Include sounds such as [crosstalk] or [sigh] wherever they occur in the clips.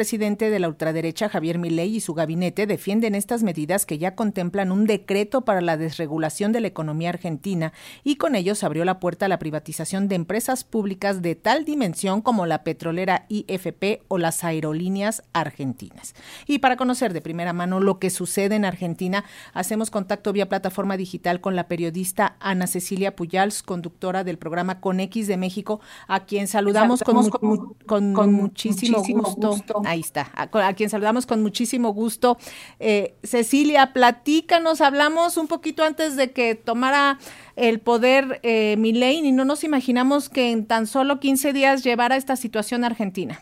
presidente de la ultraderecha, Javier Milei, y su gabinete defienden estas medidas que ya contemplan un decreto para la desregulación de la economía argentina y con ellos abrió la puerta a la privatización de empresas públicas de tal dimensión como la petrolera IFP o las aerolíneas argentinas. Y para conocer de primera mano lo que sucede en Argentina, hacemos contacto vía plataforma digital con la periodista Ana Cecilia Puyals, conductora del programa Con X de México, a quien saludamos, con, con, muchísimo, gusto. Ahí está, a, quien saludamos con muchísimo gusto. Eh, Cecilia, platícanos, hablamos un poquito antes de que tomara el poder eh, Milei y no nos imaginamos que en tan solo 15 días llevara esta situación a Argentina.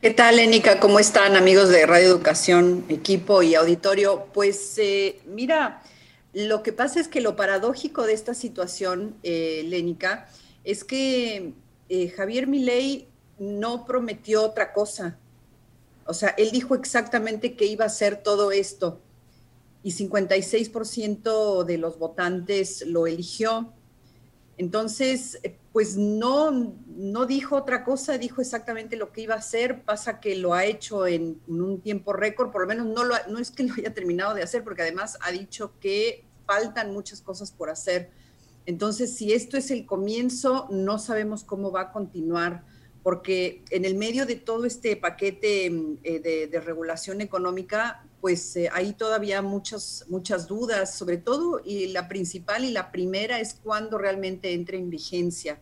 ¿Qué tal, Enica? ¿Cómo están, amigos de Radio Educación, equipo y auditorio? Pues eh, mira, lo que pasa es que lo paradójico de esta situación, eh, Lénica, es que eh, Javier Milei no prometió otra cosa. O sea, él dijo exactamente que iba a hacer todo esto y 56% de los votantes lo eligió. Entonces, pues no, no dijo otra cosa, dijo exactamente lo que iba a hacer, pasa que lo ha hecho en, un tiempo récord, por lo menos no, lo, no es que lo haya terminado de hacer, porque además ha dicho que faltan muchas cosas por hacer entonces, si esto es el comienzo, no sabemos cómo va a continuar, porque en el medio de todo este paquete mm, eh, de, regulación económica, pues eh, hay todavía muchas, muchas dudas, sobre todo, y la principal y la primera es cuándo realmente entre en vigencia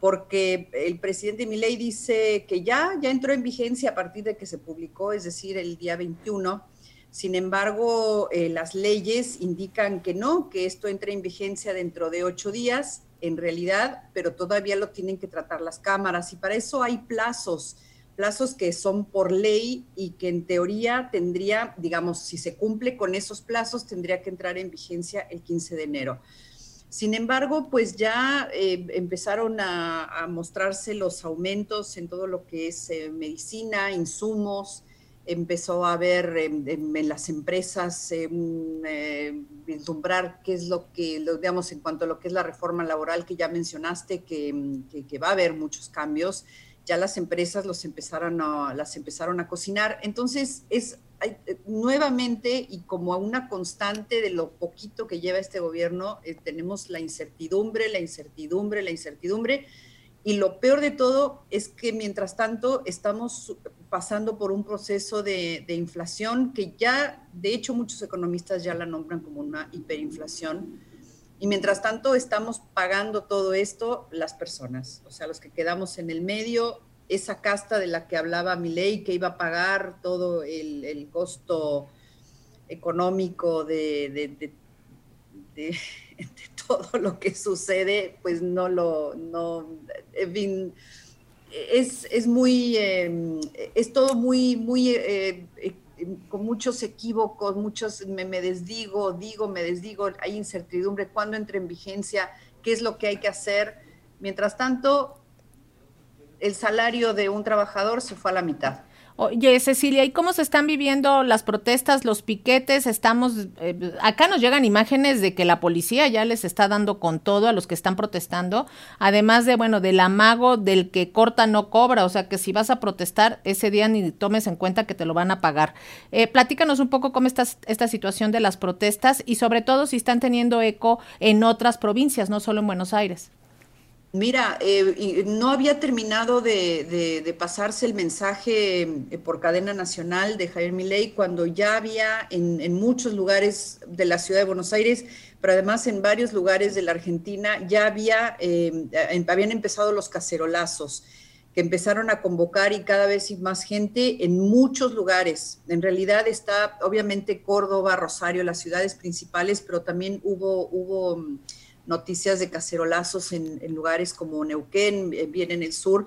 porque el presidente Milei dice que ya, ya entró en vigencia a partir de que se publicó, es decir, el día 21, sin embargo, eh, las leyes indican que no, que esto entra en vigencia dentro de ocho días, en realidad, pero todavía lo tienen que tratar las cámaras y para eso hay plazos, plazos que son por ley y que en teoría tendría, digamos, si se cumple con esos plazos, tendría que entrar en vigencia el 15 de enero. Sin embargo, pues ya eh, empezaron a, mostrarse los aumentos en todo lo que es eh, medicina, insumos, empezó a ver en, las empresas eh, vislumbrar qué es lo que, digamos, en cuanto a lo que es la reforma laboral que ya mencionaste, que, va a haber muchos cambios, ya las empresas los empezaron a, las empezaron a cocinar. Entonces, es eh, nuevamente y como una constante de lo poquito que lleva este gobierno, eh, tenemos la incertidumbre, la incertidumbre, la incertidumbre y lo peor de todo es que mientras tanto estamos pasando por un proceso de, inflación que ya, de hecho, muchos economistas ya la nombran como una hiperinflación. Y mientras tanto estamos pagando todo esto las personas, o sea, los que quedamos en el medio, esa casta de la que hablaba mi ley, que iba a pagar todo el, costo económico de, [laughs] de todo lo que sucede, pues no lo, no, es, es muy, em, es todo muy, muy, eh, eh, con muchos equívocos, muchos me, me, desdigo, digo, me desdigo, hay incertidumbre, cuándo entra en vigencia, qué es lo que hay que hacer. Mientras tanto, el salario de un trabajador se fue a la mitad. Oye, Cecilia, ¿y cómo se están viviendo las protestas, los piquetes? Estamos, eh, acá nos llegan imágenes de que la policía ya les está dando con todo a los que están protestando, además de, bueno, del amago del que corta no cobra, o sea que si vas a protestar ese día ni tomes en cuenta que te lo van a pagar. Eh, platícanos un poco cómo está esta situación de las protestas y sobre todo si están teniendo eco en otras provincias, no solo en Buenos Aires. Mira, eh, no había terminado de, pasarse el mensaje eh, por cadena nacional de Javier Milei cuando ya había en, muchos lugares de la ciudad de Buenos Aires, pero además en varios lugares de la Argentina, ya había, eh, habían empezado los cacerolazos que empezaron a convocar y cada vez más gente en muchos lugares. En realidad está obviamente Córdoba, Rosario, las ciudades principales, pero también hubo... hubo noticias de cacerolazos en, lugares como Neuquén, eh, bien en el sur.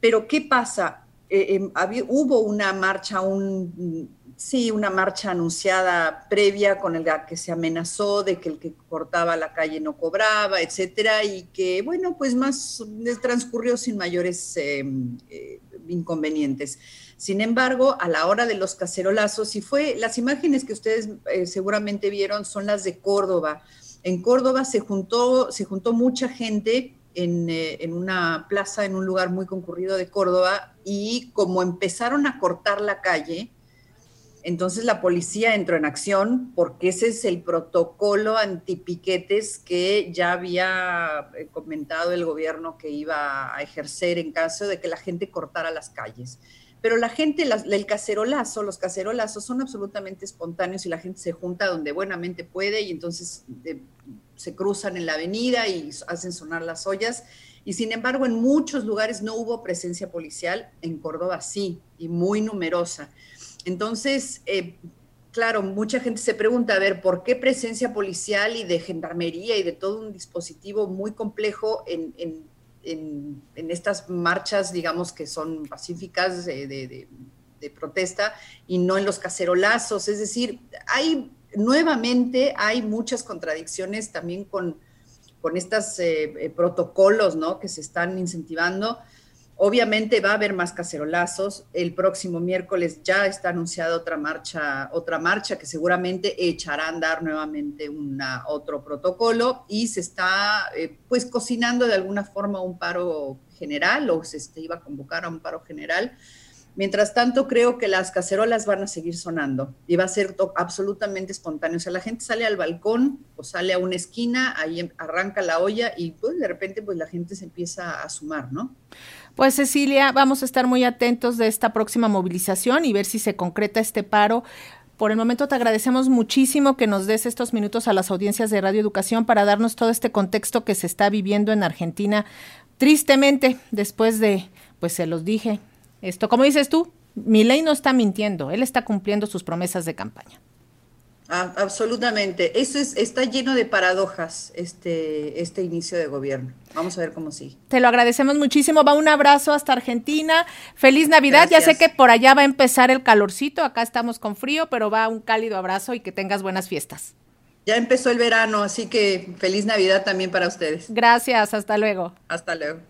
Pero ¿qué pasa? Eh, em, hubo una marcha, un, sí, una marcha anunciada previa con la que se amenazó de que el que cortaba la calle no cobraba, etcétera, y que, bueno, pues más transcurrió sin mayores em, eh, inconvenientes. Sin embargo, a la hora de los cacerolazos, y fue, las imágenes que ustedes seguramente vieron son las de Córdoba, en Córdoba se juntó, se juntó mucha gente en, eh, en, una plaza, en un lugar muy concurrido de Córdoba, y como empezaron a cortar la calle, entonces la policía entró en acción porque ese es el protocolo antipiquetes que ya había eh, comentado el gobierno que iba a ejercer en caso de que la gente cortara las calles. Pero la gente, el cacerolazo, los cacerolazos son absolutamente espontáneos y la gente se junta donde buenamente puede y entonces eh, se cruzan en la avenida y hacen sonar las ollas. Y sin embargo, en muchos lugares no hubo presencia policial, en Córdoba sí, y muy numerosa. Entonces, eh, claro, mucha gente se pregunta, a ver, ¿por qué presencia policial y de gendarmería y de todo un dispositivo muy complejo en, estas marchas, digamos, que son pacíficas de, protesta y no en los cacerolazos? Es decir, hay nuevamente, hay muchas contradicciones también con, con estos eh, eh, protocolos, ¿no? Que se están incentivando. Obviamente va a haber más cacerolazos. El próximo miércoles ya está anunciada otra marcha, otra marcha que seguramente echará a andar nuevamente una, otro protocolo y se está eh, pues cocinando de alguna forma un paro general o se iba a convocar a un paro general Mientras tanto, creo que las cacerolas van a seguir sonando y va a ser absolutamente espontáneo. O sea, la gente sale al balcón o sale a una esquina, ahí em, arranca la olla y pues de repente pues la gente se empieza a sumar, ¿no? Pues Cecilia, vamos a estar muy atentos de esta próxima movilización y ver si se concreta este paro. Por el momento te agradecemos muchísimo que nos des estos minutos a las audiencias de Radio Educación para darnos todo este contexto que se está viviendo en Argentina. Tristemente, después de, pues se los dije, esto, como dices tú, mi ley no está mintiendo, él está cumpliendo sus promesas de campaña. Ah, absolutamente. Eso es, está lleno de paradojas este, este inicio de gobierno. Vamos a ver cómo sigue. Te lo agradecemos muchísimo. Va un abrazo hasta Argentina. Feliz Navidad. Ya sé que por allá va a empezar el calorcito. Acá estamos con frío, pero va un cálido abrazo y que tengas buenas fiestas. Ya empezó el verano, así que feliz Navidad también para ustedes. Gracias. Hasta luego. Hasta luego.